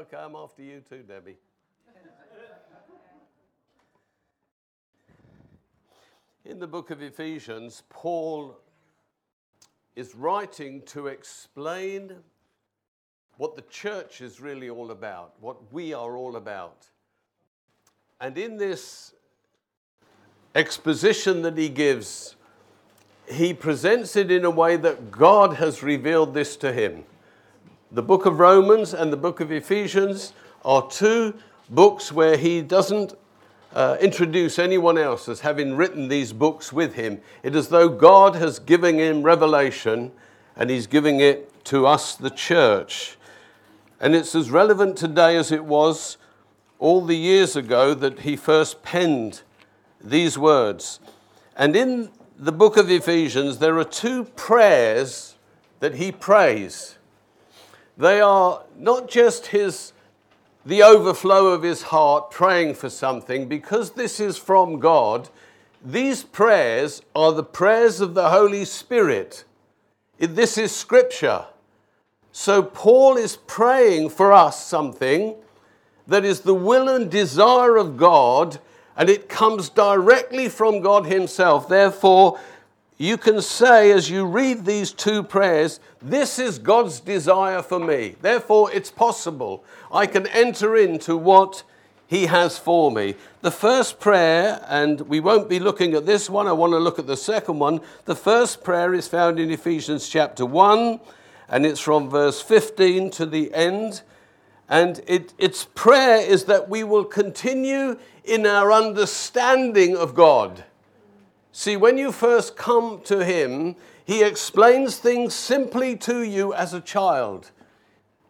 okay, I'm after you too, Debbie. In the book of Ephesians, Paul is writing to explain what the church is really all about, what we are all about. And in this exposition that he gives, he presents it in a way that God has revealed this to him. The book of Romans and the book of Ephesians are two books where he doesn't uh, introduce anyone else as having written these books with him. It is as though God has given him revelation and he's giving it to us, the church. And it's as relevant today as it was all the years ago that he first penned these words. And in the book of Ephesians, there are two prayers that he prays. They are not just his the overflow of his heart praying for something, because this is from God, these prayers are the prayers of the Holy Spirit. This is scripture. So Paul is praying for us something that is the will and desire of God, and it comes directly from God Himself. Therefore, you can say as you read these two prayers, This is God's desire for me. Therefore, it's possible. I can enter into what He has for me. The first prayer, and we won't be looking at this one, I want to look at the second one. The first prayer is found in Ephesians chapter 1, and it's from verse 15 to the end. And it, its prayer is that we will continue in our understanding of God. See, when you first come to Him, He explains things simply to you as a child.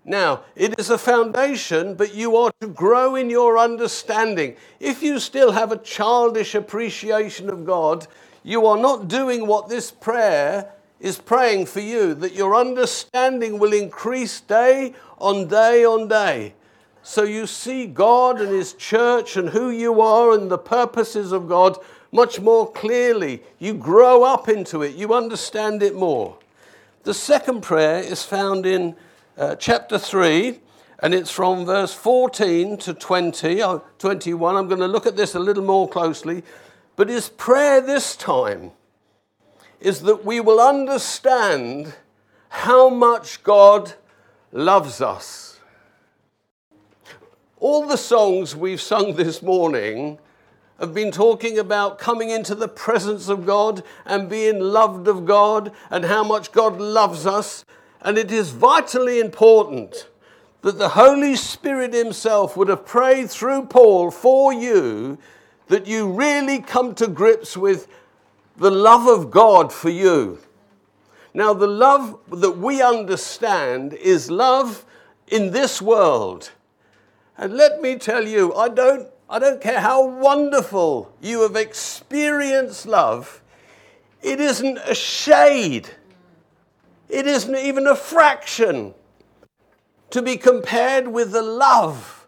Now, it is a foundation, but you are to grow in your understanding. If you still have a childish appreciation of God, you are not doing what this prayer is praying for you, that your understanding will increase day on day on day. So you see God and His church and who you are and the purposes of God much more clearly. You grow up into it, you understand it more. The second prayer is found in uh, chapter 3, and it's from verse 14 to 20, uh, 21. I'm going to look at this a little more closely. But his prayer this time is that we will understand how much God loves us. All the songs we've sung this morning have been talking about coming into the presence of God and being loved of God and how much God loves us. And it is vitally important that the Holy Spirit Himself would have prayed through Paul for you that you really come to grips with the love of God for you. Now, the love that we understand is love in this world. And let me tell you, I don't I don't care how wonderful you have experienced love, it isn't a shade, it isn't even a fraction to be compared with the love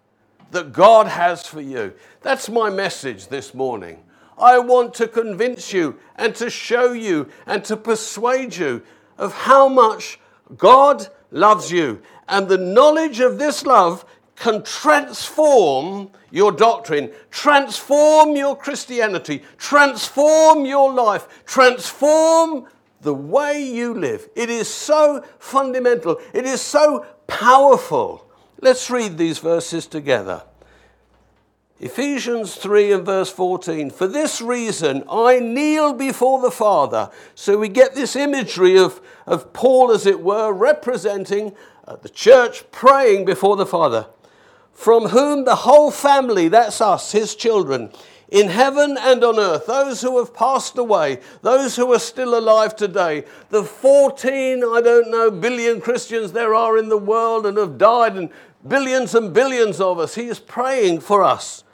that God has for you. That's my message this morning. I want to convince you and to show you and to persuade you of how much God loves you. And the knowledge of this love can transform your doctrine, transform your Christianity, transform your life, transform the way you live. It is so fundamental, it is so powerful. Let's read these verses together. Ephesians 3 and verse 14. For this reason, I kneel before the Father. So we get this imagery of, of Paul, as it were, representing uh, the church praying before the Father from whom the whole family, that's us, his children, in heaven and on earth, those who have passed away, those who are still alive today, the 14, I don't know, billion Christians there are in the world and have died, and billions and billions of us, he is praying for us.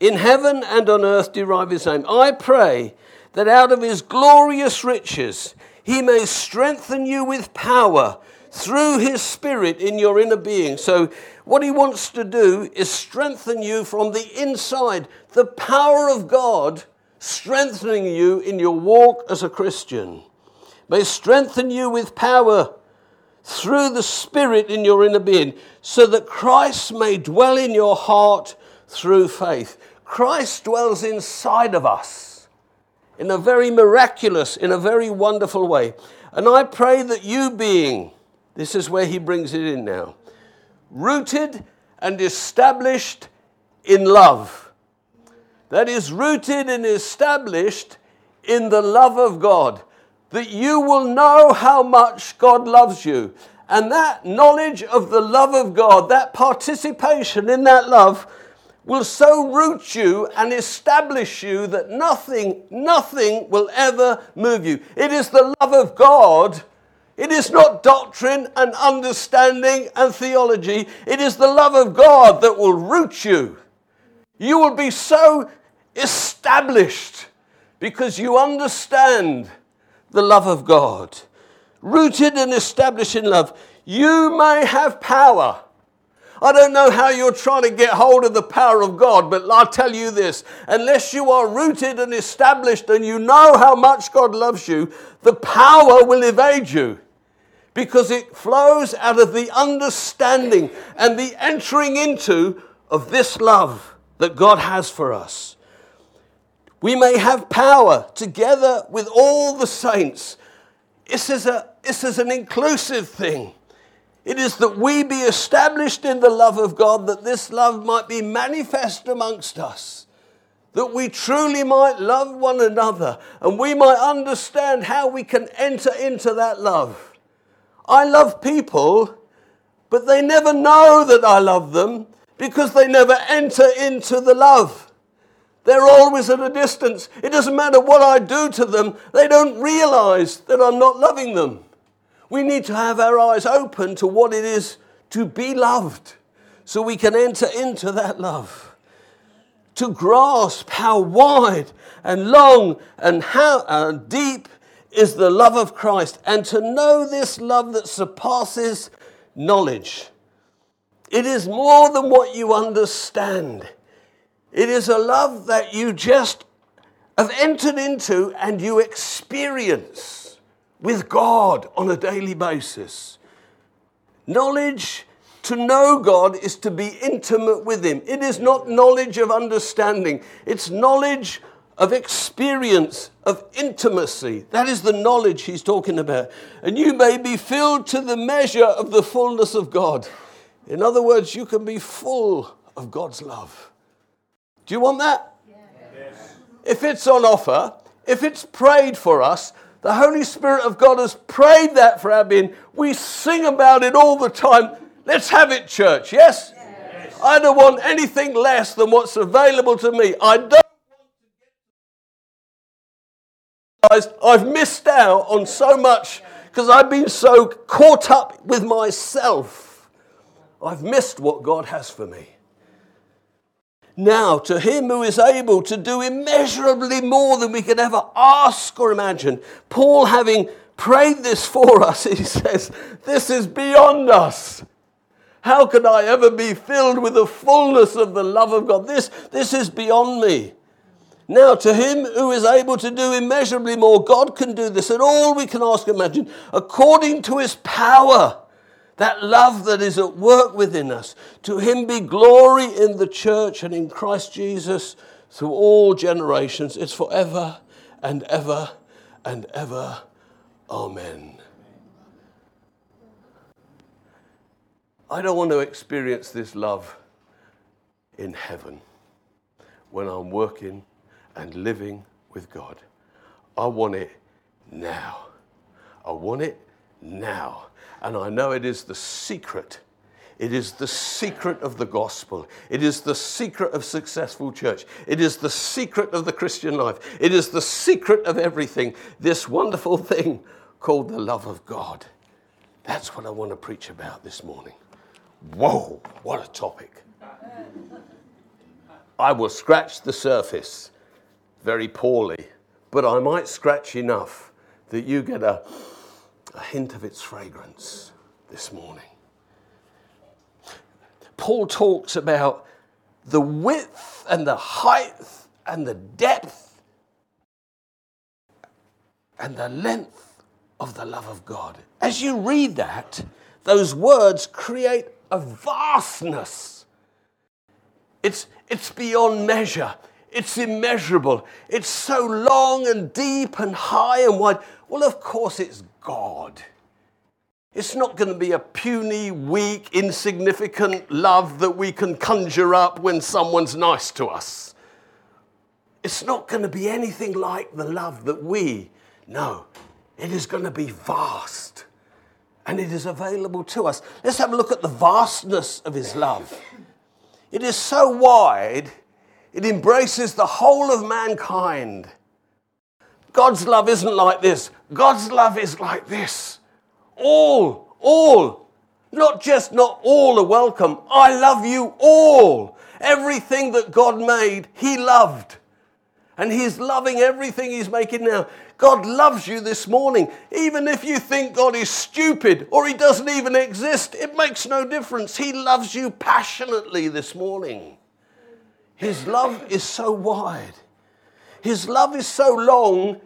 In heaven and on earth derive his name. I pray that out of his glorious riches he may strengthen you with power through his spirit in your inner being. So what he wants to do is strengthen you from the inside. The power of God strengthening you in your walk as a Christian. May strengthen you with power through the Spirit in your inner being, so that Christ may dwell in your heart through faith. Christ dwells inside of us in a very miraculous, in a very wonderful way. And I pray that you being, this is where he brings it in now, rooted and established in love. That is rooted and established in the love of God. That you will know how much God loves you. And that knowledge of the love of God, that participation in that love, will so root you and establish you that nothing, nothing will ever move you. It is the love of God. It is not doctrine and understanding and theology. It is the love of God that will root you. You will be so established because you understand the love of God. Rooted and established in love. You may have power. I don't know how you're trying to get hold of the power of God, but I'll tell you this unless you are rooted and established and you know how much God loves you, the power will evade you because it flows out of the understanding and the entering into of this love that God has for us. We may have power together with all the saints. This is, a, this is an inclusive thing. It is that we be established in the love of God, that this love might be manifest amongst us, that we truly might love one another, and we might understand how we can enter into that love. I love people, but they never know that I love them because they never enter into the love. They're always at a distance. It doesn't matter what I do to them, they don't realize that I'm not loving them. We need to have our eyes open to what it is to be loved so we can enter into that love. To grasp how wide and long and how uh, deep is the love of Christ, and to know this love that surpasses knowledge. It is more than what you understand. It is a love that you just have entered into and you experience with God on a daily basis. Knowledge, to know God, is to be intimate with Him. It is not knowledge of understanding, it's knowledge of experience, of intimacy. That is the knowledge he's talking about. And you may be filled to the measure of the fullness of God. In other words, you can be full of God's love. Do you want that? Yes. If it's on offer, if it's prayed for us, the Holy Spirit of God has prayed that for our being. We sing about it all the time. Let's have it, church, yes? yes? I don't want anything less than what's available to me. I don't I've missed out on so much because I've been so caught up with myself. I've missed what God has for me. Now, to him who is able to do immeasurably more than we could ever ask or imagine, Paul, having prayed this for us, he says, This is beyond us. How can I ever be filled with the fullness of the love of God? This, this is beyond me. Now, to him who is able to do immeasurably more, God can do this and all we can ask imagine, according to his power that love that is at work within us. To him be glory in the church and in Christ Jesus through all generations. It's forever and ever and ever. Amen. I don't want to experience this love in heaven when I'm working and living with God. I want it now. I want it now. And I know it is the secret. It is the secret of the gospel. It is the secret of successful church. It is the secret of the Christian life. It is the secret of everything. This wonderful thing called the love of God. That's what I want to preach about this morning. Whoa, what a topic. I will scratch the surface very poorly, but I might scratch enough that you get a a hint of its fragrance this morning. Paul talks about the width and the height and the depth and the length of the love of God. As you read that, those words create a vastness. It's, it's beyond measure. It's immeasurable. It's so long and deep and high and wide. Well, of course, it's God. It's not going to be a puny, weak, insignificant love that we can conjure up when someone's nice to us. It's not going to be anything like the love that we know. It is going to be vast and it is available to us. Let's have a look at the vastness of His love. It is so wide it embraces the whole of mankind. God's love isn't like this. God's love is like this. All, all. Not just not all are welcome. I love you all. Everything that God made, He loved. And He's loving everything He's making now. God loves you this morning. Even if you think God is stupid or He doesn't even exist, it makes no difference. He loves you passionately this morning. His love is so wide, His love is so long,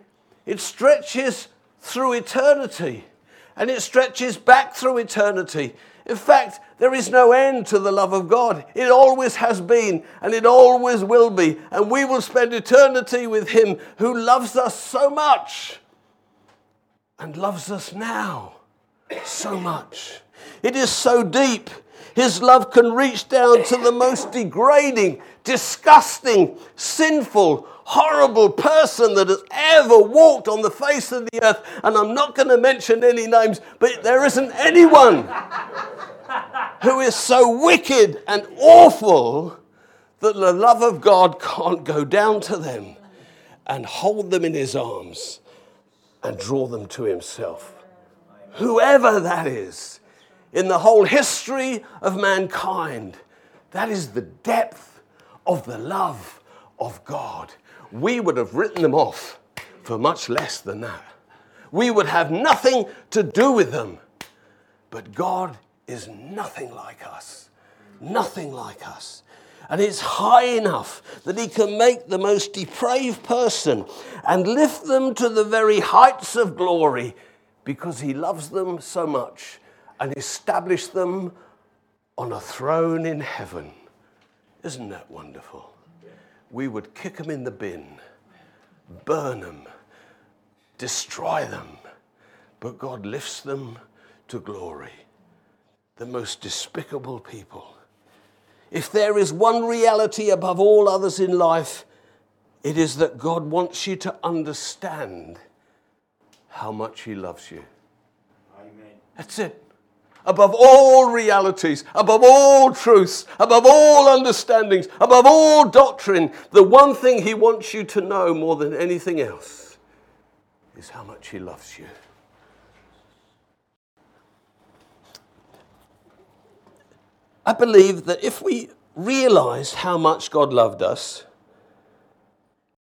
it stretches through eternity and it stretches back through eternity. In fact, there is no end to the love of God. It always has been and it always will be. And we will spend eternity with Him who loves us so much and loves us now so much. It is so deep his love can reach down to the most degrading, disgusting, sinful, horrible person that has ever walked on the face of the earth. And I'm not going to mention any names, but there isn't anyone who is so wicked and awful that the love of God can't go down to them and hold them in his arms and draw them to himself. Whoever that is in the whole history of mankind. That is the depth of the love of God. We would have written them off for much less than that. We would have nothing to do with them. But God is nothing like us. Nothing like us. And it's high enough that He can make the most depraved person and lift them to the very heights of glory because He loves them so much and establish them on a throne in heaven. Isn't that wonderful? We would kick them in the bin, burn them, destroy them, but God lifts them to glory. The most despicable people. If there is one reality above all others in life, it is that God wants you to understand how much He loves you. Amen. That's it above all realities, above all truths, above all understandings, above all doctrine, the one thing he wants you to know more than anything else is how much he loves you. I believe that if we realized how much God loved us,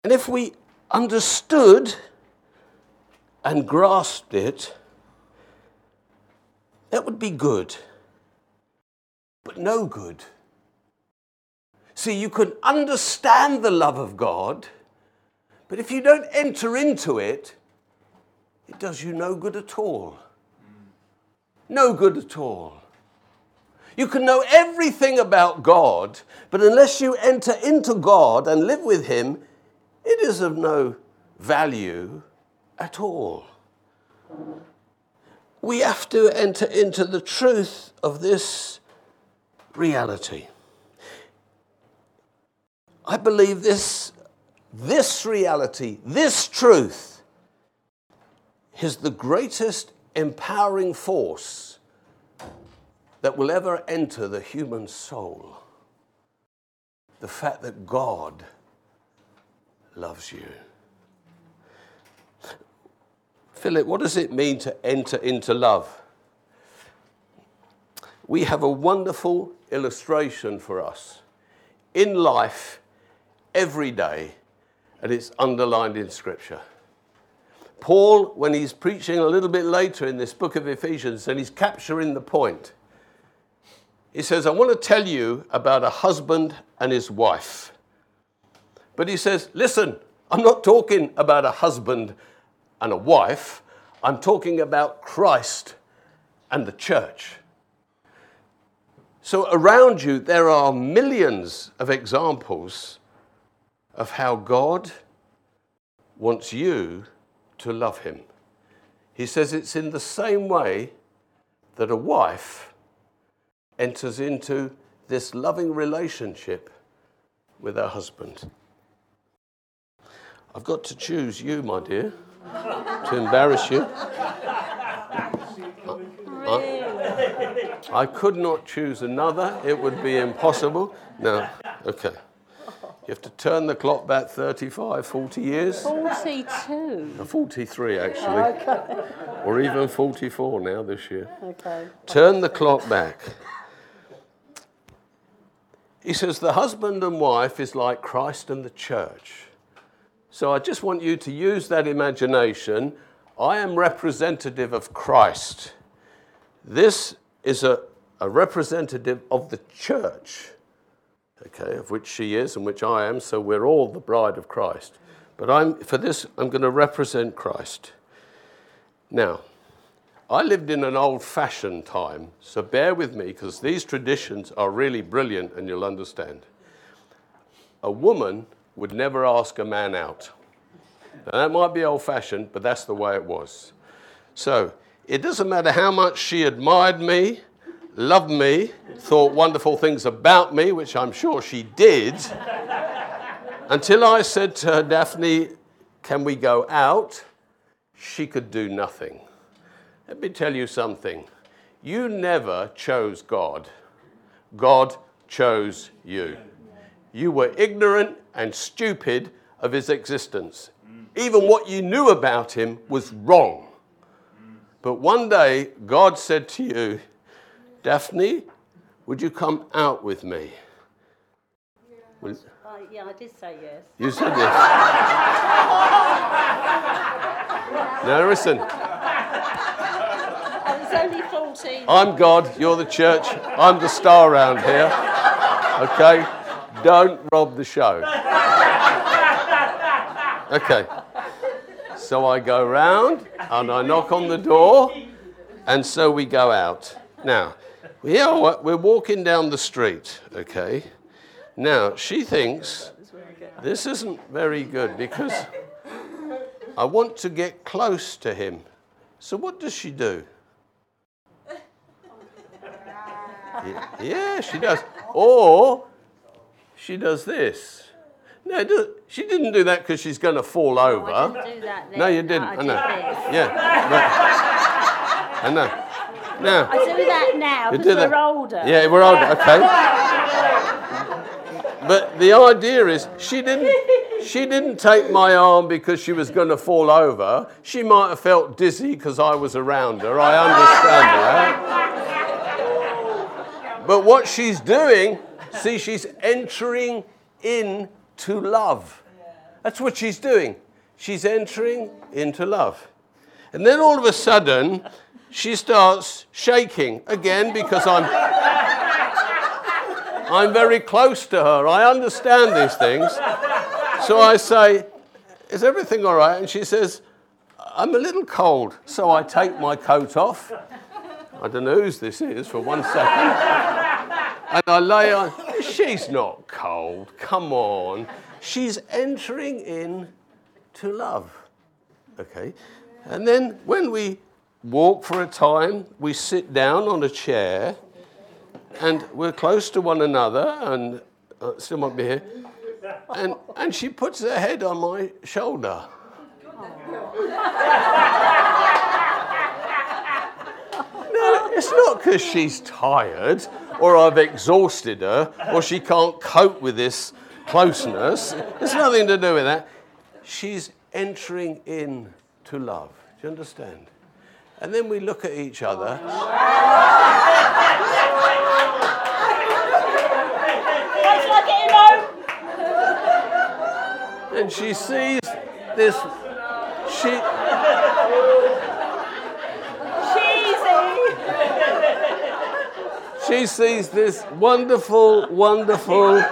and if we understood and grasped it, that would be good, but no good. See, you can understand the love of God, but if you don't enter into it, it does you no good at all. No good at all. You can know everything about God, but unless you enter into God and live with Him, it is of no value at all we have to enter into the truth of this reality. I believe this, this reality, this truth, is the greatest empowering force that will ever enter the human soul. The fact that God loves you. Philip, what does it mean to enter into love? We have a wonderful illustration for us in life every day, and it's underlined in Scripture. Paul, when he's preaching a little bit later in this book of Ephesians, and he's capturing the point, he says, I want to tell you about a husband and his wife. But he says, listen, I'm not talking about a husband and a wife, I'm talking about Christ and the church. So, around you, there are millions of examples of how God wants you to love Him. He says it's in the same way that a wife enters into this loving relationship with her husband. I've got to choose you, my dear, to embarrass you. I, I could not choose another, it would be impossible. No, okay. You have to turn the clock back 35, 40 years. 42. Uh, 43, actually. Okay. Or even 44 now this year. Okay. Turn the clock back. He says the husband and wife is like Christ and the church. So I just want you to use that imagination. I am representative of Christ. This is a, a representative of the church, okay, of which she is and which I am, so we're all the bride of Christ. But I'm, for this, I'm going to represent Christ. Now, I lived in an old fashioned time, so bear with me because these traditions are really brilliant and you'll understand. A woman would never ask a man out. Now, that might be old fashioned, but that's the way it was. So, it doesn't matter how much she admired me, loved me, thought wonderful things about me, which I'm sure she did, until I said to her, Daphne, can we go out? She could do nothing. Let me tell you something. You never chose God, God chose you. You were ignorant and stupid of his existence. Even what you knew about him was wrong. But one day, God said to you, Daphne, would you come out with me? Will- Uh, yeah, I did say yes. You said yes. now listen, I was only 14. I'm God, you're the church, I'm the star around here. Okay? Don't rob the show. Okay. So I go round and I knock on the door, and so we go out. Now, here we're walking down the street, okay? Now, she thinks this isn't very good because I want to get close to him. So, what does she do? Yeah, yeah, she does. Or she does this. No, she didn't do that because she's going to fall oh, over. I didn't do that then. No, you didn't. I, I did know. Yeah. But, I know. Now, I do that now because we're older. yeah, we're older. Okay. But the idea is she didn't. She didn't take my arm because she was going to fall over. She might have felt dizzy because I was around her. I understand that. But what she's doing, see, she's entering into love. That's what she's doing. She's entering into love. And then all of a sudden, she starts shaking again because I'm I'm very close to her. I understand these things. So I say, Is everything all right? And she says, I'm a little cold. So I take my coat off. I don't know whose this is for one second. And I lay on. She's not cold. Come on. She's entering in to love. Okay? And then when we walk for a time, we sit down on a chair and we're close to one another and uh, still might be here. And, and she puts her head on my shoulder. No, it's not because she's tired or I've exhausted her or she can't cope with this closeness. It's nothing to do with that. She's entering in to love. Do you understand? And then we look at each other. And she sees this. She, she sees this wonderful, wonderful,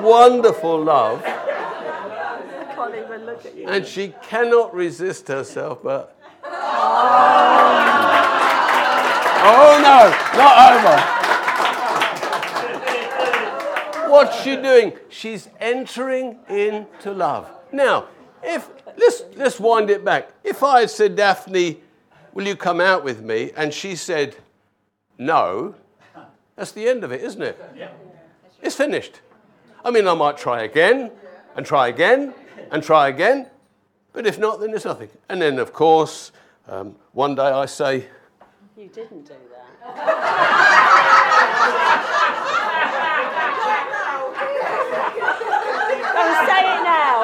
wonderful love, I can't even look at you. and she cannot resist herself but Oh no, not over. What's she doing? She's entering into love. Now, if let's let's wind it back. If I had said, Daphne, will you come out with me? And she said, no, that's the end of it, isn't it? Yeah. It's finished. I mean, I might try again and try again and try again, but if not, then there's nothing. And then, of course, um, one day I say, You didn't do that. Don't say it now.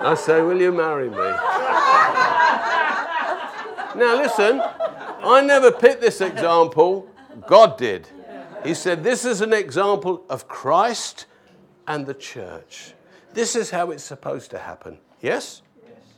I say, Will you marry me? now, listen, I never picked this example, God did. He said, This is an example of Christ and the church. This is how it's supposed to happen. Yes?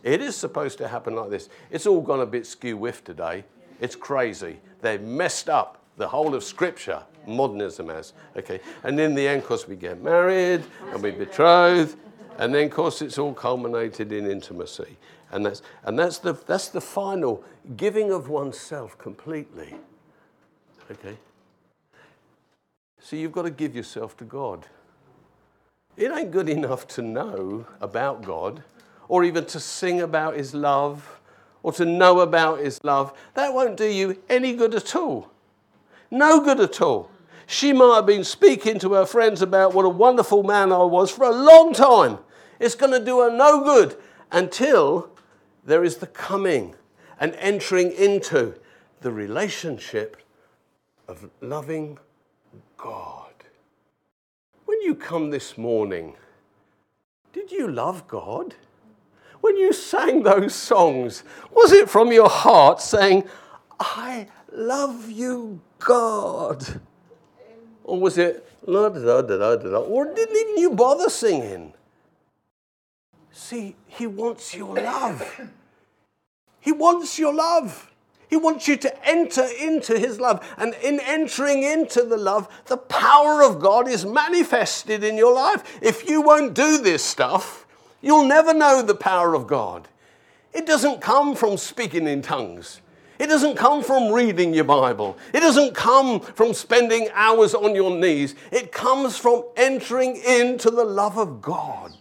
It is supposed to happen like this. It's all gone a bit skew whiff today. It's crazy. They've messed up the whole of Scripture, modernism has. Okay, and in the end, of course, we get married and we betroth, and then, of course, it's all culminated in intimacy, and that's and that's the that's the final giving of oneself completely. Okay. So you've got to give yourself to God. It ain't good enough to know about God or even to sing about His love or to know about His love. That won't do you any good at all. No good at all. She might have been speaking to her friends about what a wonderful man I was for a long time. It's going to do her no good until there is the coming and entering into the relationship of loving God. When you come this morning, did you love God? When you sang those songs, was it from your heart saying, I love you, God? Or was it, la da da da da da, or didn't even you bother singing? See, He wants your love. He wants your love. He wants you to enter into His love. And in entering into the love, the power of God is manifested in your life. If you won't do this stuff, you'll never know the power of God. It doesn't come from speaking in tongues. It doesn't come from reading your Bible. It doesn't come from spending hours on your knees. It comes from entering into the love of God.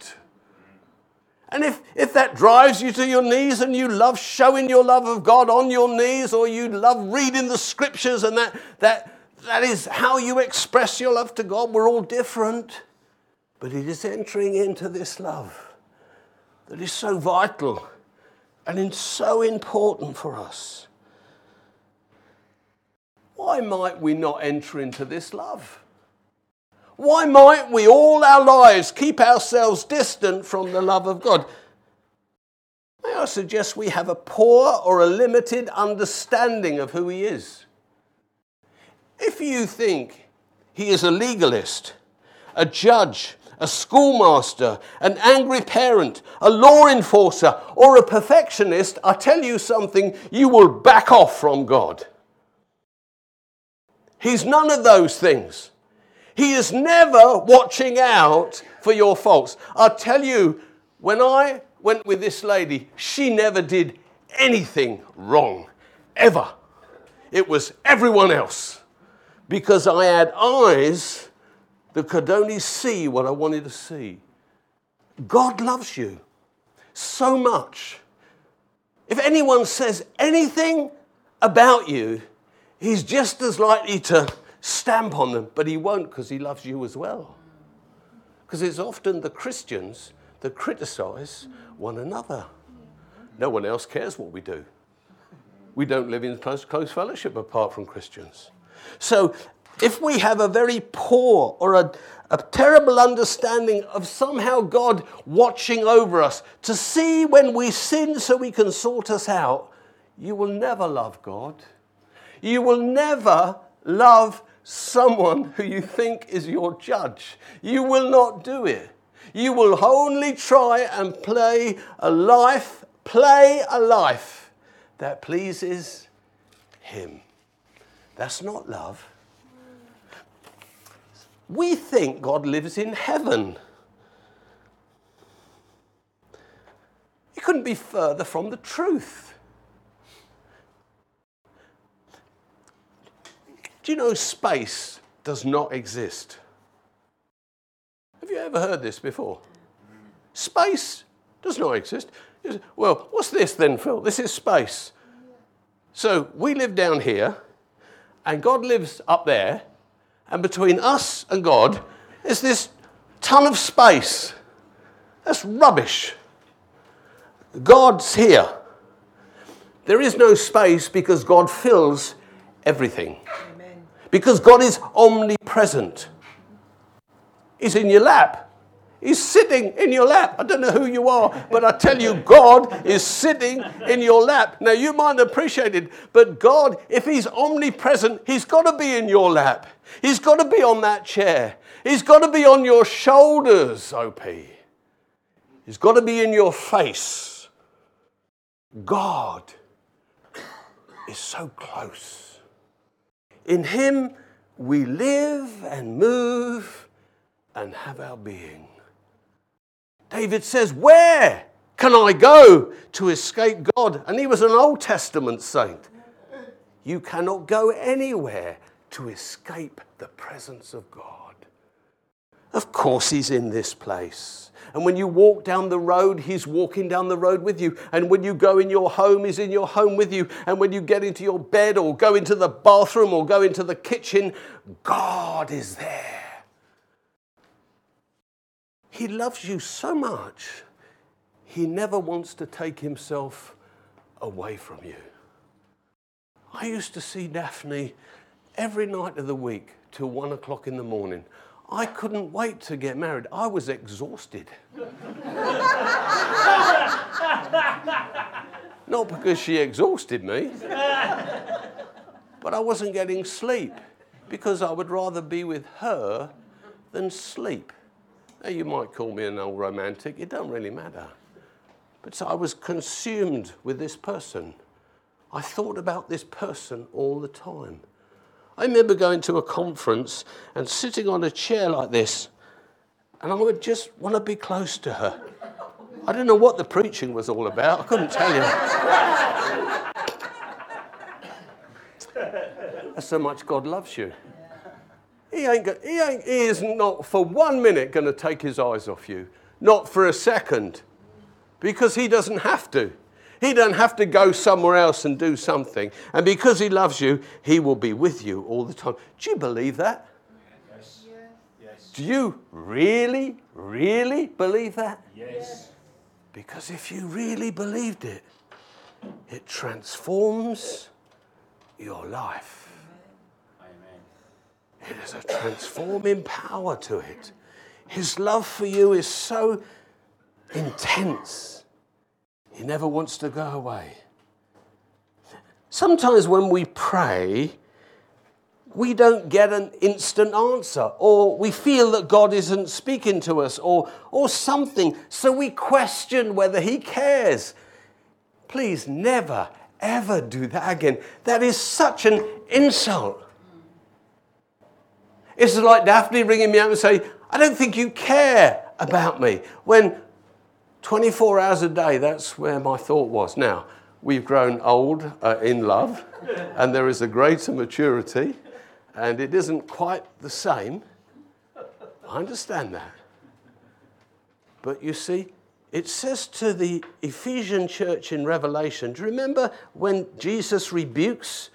And if, if that drives you to your knees and you love showing your love of God on your knees, or you love reading the scriptures and that, that, that is how you express your love to God, we're all different. But it is entering into this love that is so vital and is so important for us. Why might we not enter into this love? Why might we all our lives keep ourselves distant from the love of God? May I suggest we have a poor or a limited understanding of who He is? If you think He is a legalist, a judge, a schoolmaster, an angry parent, a law enforcer, or a perfectionist, I tell you something, you will back off from God. He's none of those things. He is never watching out for your faults. I'll tell you, when I went with this lady, she never did anything wrong, ever. It was everyone else because I had eyes that could only see what I wanted to see. God loves you so much. If anyone says anything about you, he's just as likely to stamp on them, but he won't because he loves you as well. Because it's often the Christians that criticize one another. No one else cares what we do. We don't live in close, close fellowship apart from Christians. So, if we have a very poor or a, a terrible understanding of somehow God watching over us to see when we sin so he can sort us out, you will never love God. You will never love someone who you think is your judge. You will not do it. You will only try and play a life, play a life that pleases Him. That's not love. We think God lives in heaven. You couldn't be further from the truth. Do you know space does not exist? Have you ever heard this before? Space does not exist. Well, what's this then, Phil? This is space. So we live down here, and God lives up there, and between us and God is this ton of space. That's rubbish. God's here. There is no space because God fills everything. Because God is omnipresent. He's in your lap. He's sitting in your lap. I don't know who you are, but I tell you, God is sitting in your lap. Now, you might appreciate it, but God, if He's omnipresent, He's got to be in your lap. He's got to be on that chair. He's got to be on your shoulders, OP. He's got to be in your face. God is so close. In Him we live and move and have our being. David says, Where can I go to escape God? And he was an Old Testament saint. You cannot go anywhere to escape the presence of God. Of course, He's in this place. And when you walk down the road, He's walking down the road with you. And when you go in your home, He's in your home with you. And when you get into your bed or go into the bathroom or go into the kitchen, God is there. He loves you so much, He never wants to take Himself away from you. I used to see Daphne every night of the week till one o'clock in the morning. I couldn't wait to get married. I was exhausted. Not because she exhausted me, but I wasn't getting sleep because I would rather be with her than sleep. Now, you might call me an old romantic, it don't really matter. But so I was consumed with this person. I thought about this person all the time. I remember going to a conference and sitting on a chair like this, and I would just want to be close to her. I don't know what the preaching was all about, I couldn't tell you. That's much God loves you. He ain't, go, he ain't, he is not for one minute going to take his eyes off you. Not for a second. Because he doesn't have to. He doesn't have to go somewhere else and do something. And because he loves you, he will be with you all the time. Do you believe that? Yes. yes. Do you really, really believe that? Yes. Because if you really believed it, it transforms your life. Amen. It is a transforming power to it. His love for you is so intense. He never wants to go away. Sometimes when we pray, we don't get an instant answer, or we feel that God isn't speaking to us, or, or something. So we question whether He cares. Please never, ever do that again. That is such an insult. It's like Daphne ringing me up and saying, I don't think you care about me. When 24 hours a day, that's where my thought was. Now, we've grown old uh, in love, and there is a greater maturity, and it isn't quite the same. I understand that. But you see, it says to the Ephesian church in Revelation, do you remember when Jesus rebukes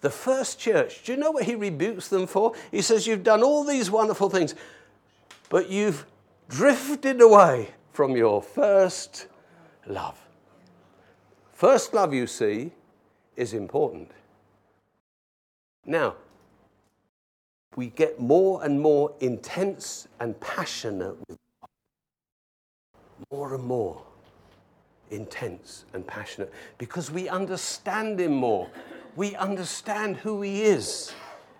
the first church, do you know what he rebukes them for? He says, You've done all these wonderful things, but you've drifted away from your first love. First love, you see, is important. Now, we get more and more intense and passionate with God. More and more intense and passionate because we understand Him more we understand who He is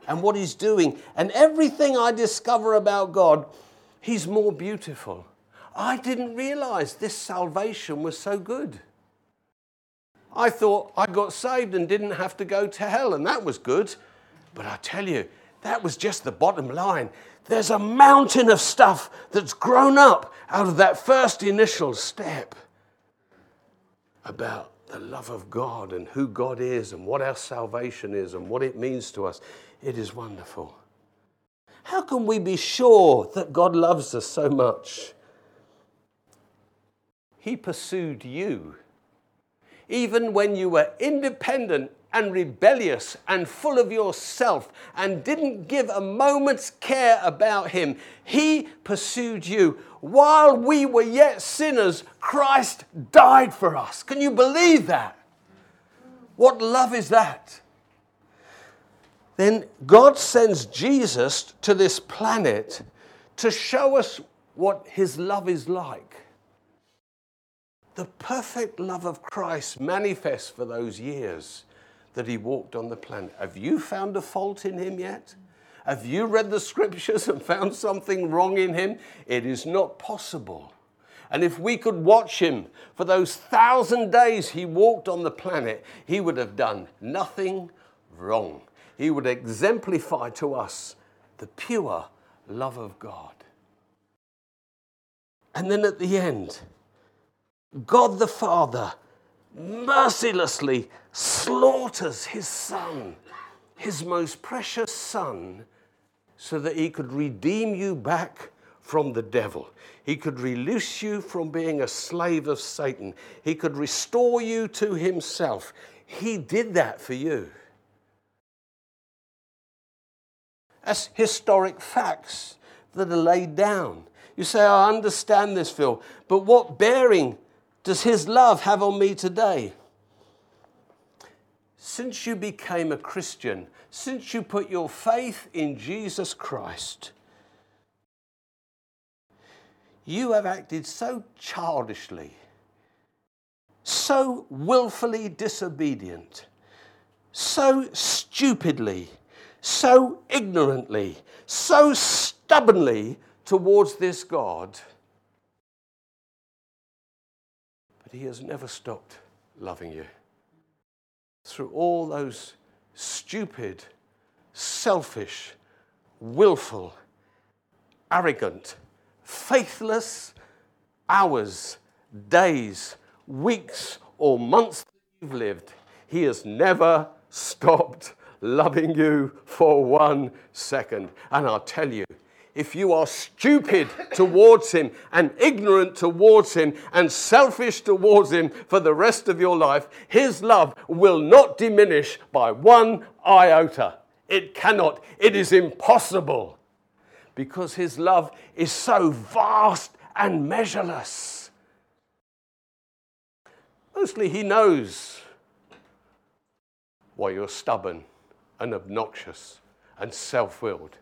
and what He's doing. And everything I discover about God, He's more beautiful. I didn't realize this salvation was so good. I thought I got saved and didn't have to go to hell, and that was good. But I tell you, that was just the bottom line. There's a mountain of stuff that's grown up out of that first initial step. about the love of God and who God is and what our salvation is and what it means to us, it is wonderful. How can we be sure that God loves us so much? He pursued you. Even when you were independent and rebellious and full of yourself and didn't give a moment's care about Him, He pursued you. While we were yet sinners, Christ died for us. Can you believe that? What love is that? Then God sends Jesus to this planet to show us what His love is like the perfect love of Christ manifests for those years that he walked on the planet. Have you found a fault in him yet? Have you read the scriptures and found something wrong in him? It is not possible. And if we could watch him for those thousand days he walked on the planet, he would have done nothing wrong. He would exemplify to us the pure love of God. And then at the end, God the Father mercilessly slaughters his son, his most precious son, so that he could redeem you back from the devil. He could release you from being a slave of Satan. He could restore you to himself. He did that for you. That's historic facts that are laid down. You say, I understand this, Phil, but what bearing does his love have on me today? Since you became a Christian, since you put your faith in Jesus Christ, you have acted so childishly, so willfully disobedient, so stupidly, so ignorantly, so stubbornly towards this God He has never stopped loving you. Through all those stupid, selfish, willful, arrogant, faithless hours, days, weeks, or months that you've lived, He has never stopped loving you for one second. And I'll tell you, if you are stupid towards Him and ignorant towards Him and selfish towards Him for the rest of your life, His love will not diminish by one iota. It cannot. It is impossible because His love is so vast and measureless. Mostly, He knows why you're stubborn and obnoxious and self willed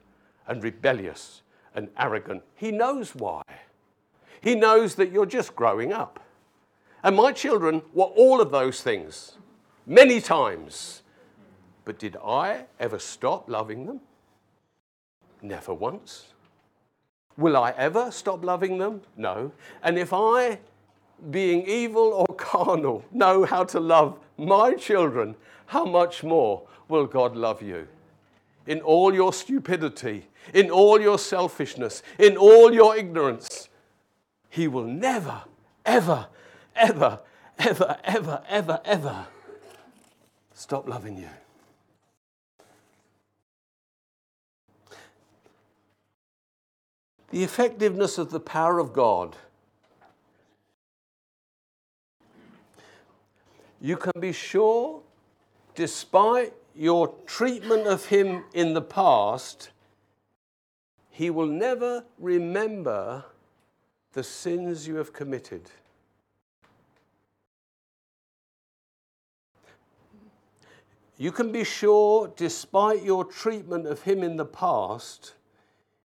and rebellious and arrogant. He knows why. He knows that you're just growing up. And my children were all of those things many times. But did I ever stop loving them? Never once. Will I ever stop loving them? No. And if I, being evil or carnal, know how to love my children, how much more will God love you? In all your stupidity, in all your selfishness, in all your ignorance, He will never, ever, ever, ever, ever, ever, ever stop loving you. The effectiveness of the power of God. You can be sure, despite your treatment of Him in the past, he will never remember the sins you have committed. You can be sure, despite your treatment of him in the past,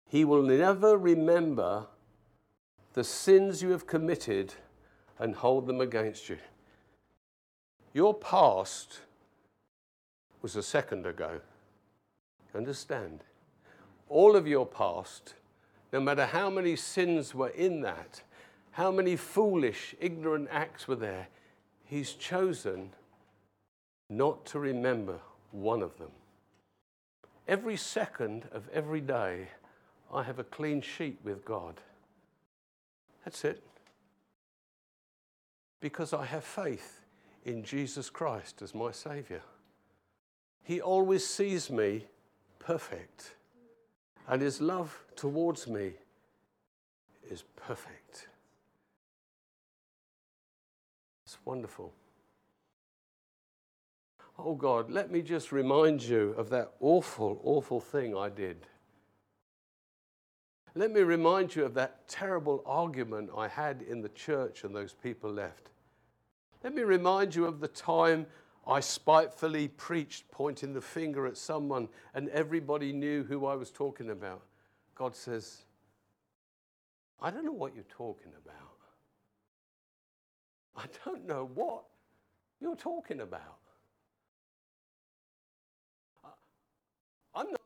he will never remember the sins you have committed and hold them against you. Your past was a second ago. Understand? all of your past, no matter how many sins were in that, how many foolish, ignorant acts were there, He's chosen not to remember one of them. Every second of every day, I have a clean sheet with God. That's it. because I have faith in Jesus Christ as my Savior. He always sees me perfect, and His love towards me is perfect. It's wonderful. Oh God, let me just remind you of that awful, awful thing I did. Let me remind you of that terrible argument I had in the church and those people left. Let me remind you of the time I spitefully preached, pointing the finger at someone, and everybody knew who I was talking about. God says, I don't know what you're talking about. I don't know what you're talking about. I'm not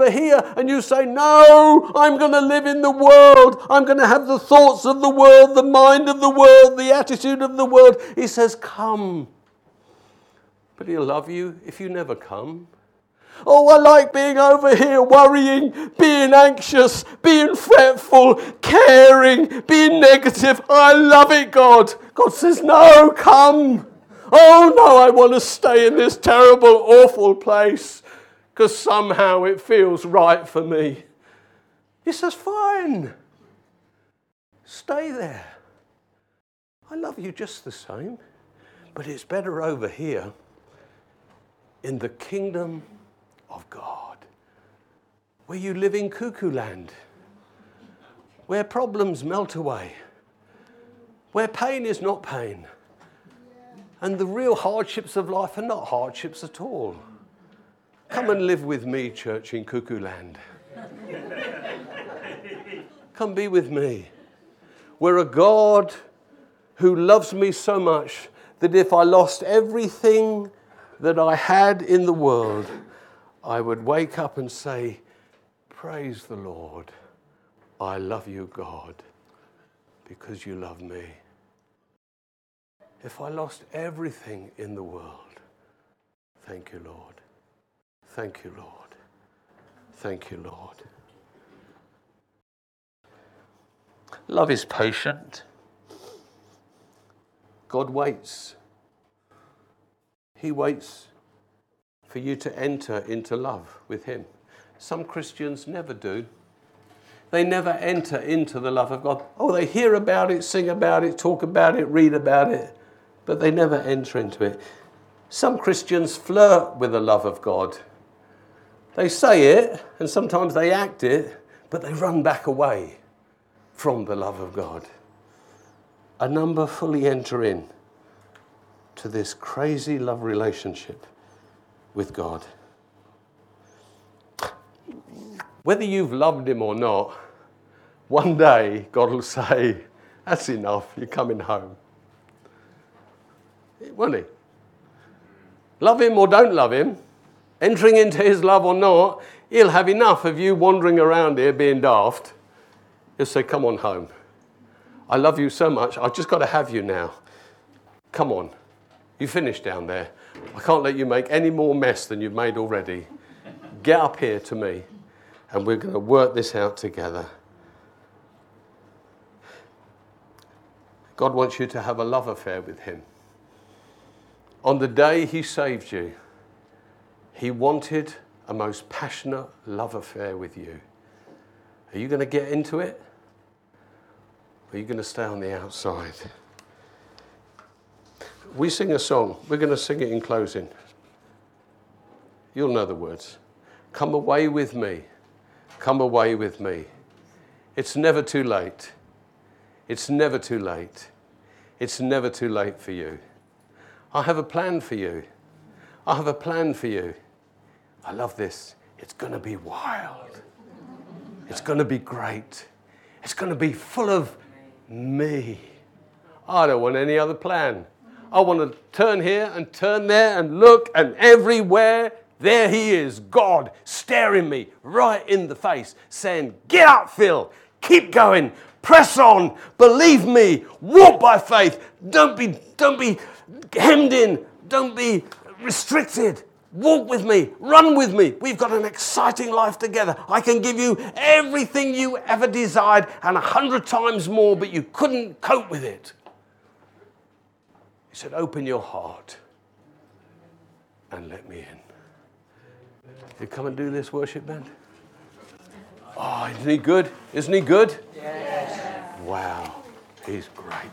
over here, and you say, No, I'm going to live in the world. I'm going to have the thoughts of the world, the mind of the world, the attitude of the world. He says, Come. But he'll love you if you never come. Oh, I like being over here worrying, being anxious, being fretful, caring, being negative. I love it, God. God says, No, come. Oh, no, I want to stay in this terrible, awful place because somehow it feels right for me. He says, Fine. Stay there. I love you just the same, but it's better over here in the kingdom of God, where you live in cuckoo land, where problems melt away, where pain is not pain, and the real hardships of life are not hardships at all. Come and live with me, church, in cuckoo land. Come be with me. Where a God who loves me so much that if I lost everything that I had in the world, I would wake up and say, Praise the Lord. I love you, God, because you love me. If I lost everything in the world, thank you, Lord. Thank you, Lord. Thank you, Lord. Love is patient. God waits. He waits for you to enter into love with Him. Some Christians never do. They never enter into the love of God. Oh, they hear about it, sing about it, talk about it, read about it, but they never enter into it. Some Christians flirt with the love of God. They say it, and sometimes they act it, but they run back away from the love of God. A number fully enter in to this crazy love relationship with God. Whether you've loved Him or not, one day God will say, That's enough, you're coming home. Won't He? Love Him or don't love Him, entering into His love or not, He'll have enough of you wandering around here being daft. He'll say, Come on home. I love you so much, I've just got to have you now. Come on. You finished down there. I can't let you make any more mess than you've made already. Get up here to me, and we're going to work this out together. God wants you to have a love affair with Him. On the day He saved you, He wanted a most passionate love affair with you. Are you going to get into it? Or are you going to stay on the outside? we sing a song. We're going to sing it in closing. You'll know the words. Come away with me. Come away with me. It's never too late. It's never too late. It's never too late for you. I have a plan for you. I have a plan for you. I love this. It's going to be wild. It's going to be great. It's going to be full of me. I don't want any other plan. I want to turn here and turn there and look, and everywhere, there he is, God, staring me right in the face, saying, Get up, Phil, keep going, press on, believe me, walk by faith, don't be, don't be hemmed in, don't be restricted. Walk with me, run with me. We've got an exciting life together. I can give you everything you ever desired and a hundred times more, but you couldn't cope with it. He said, Open your heart and let me in. You come and do this worship band? Oh, isn't he good? Isn't he good? Yes. Wow, he's great.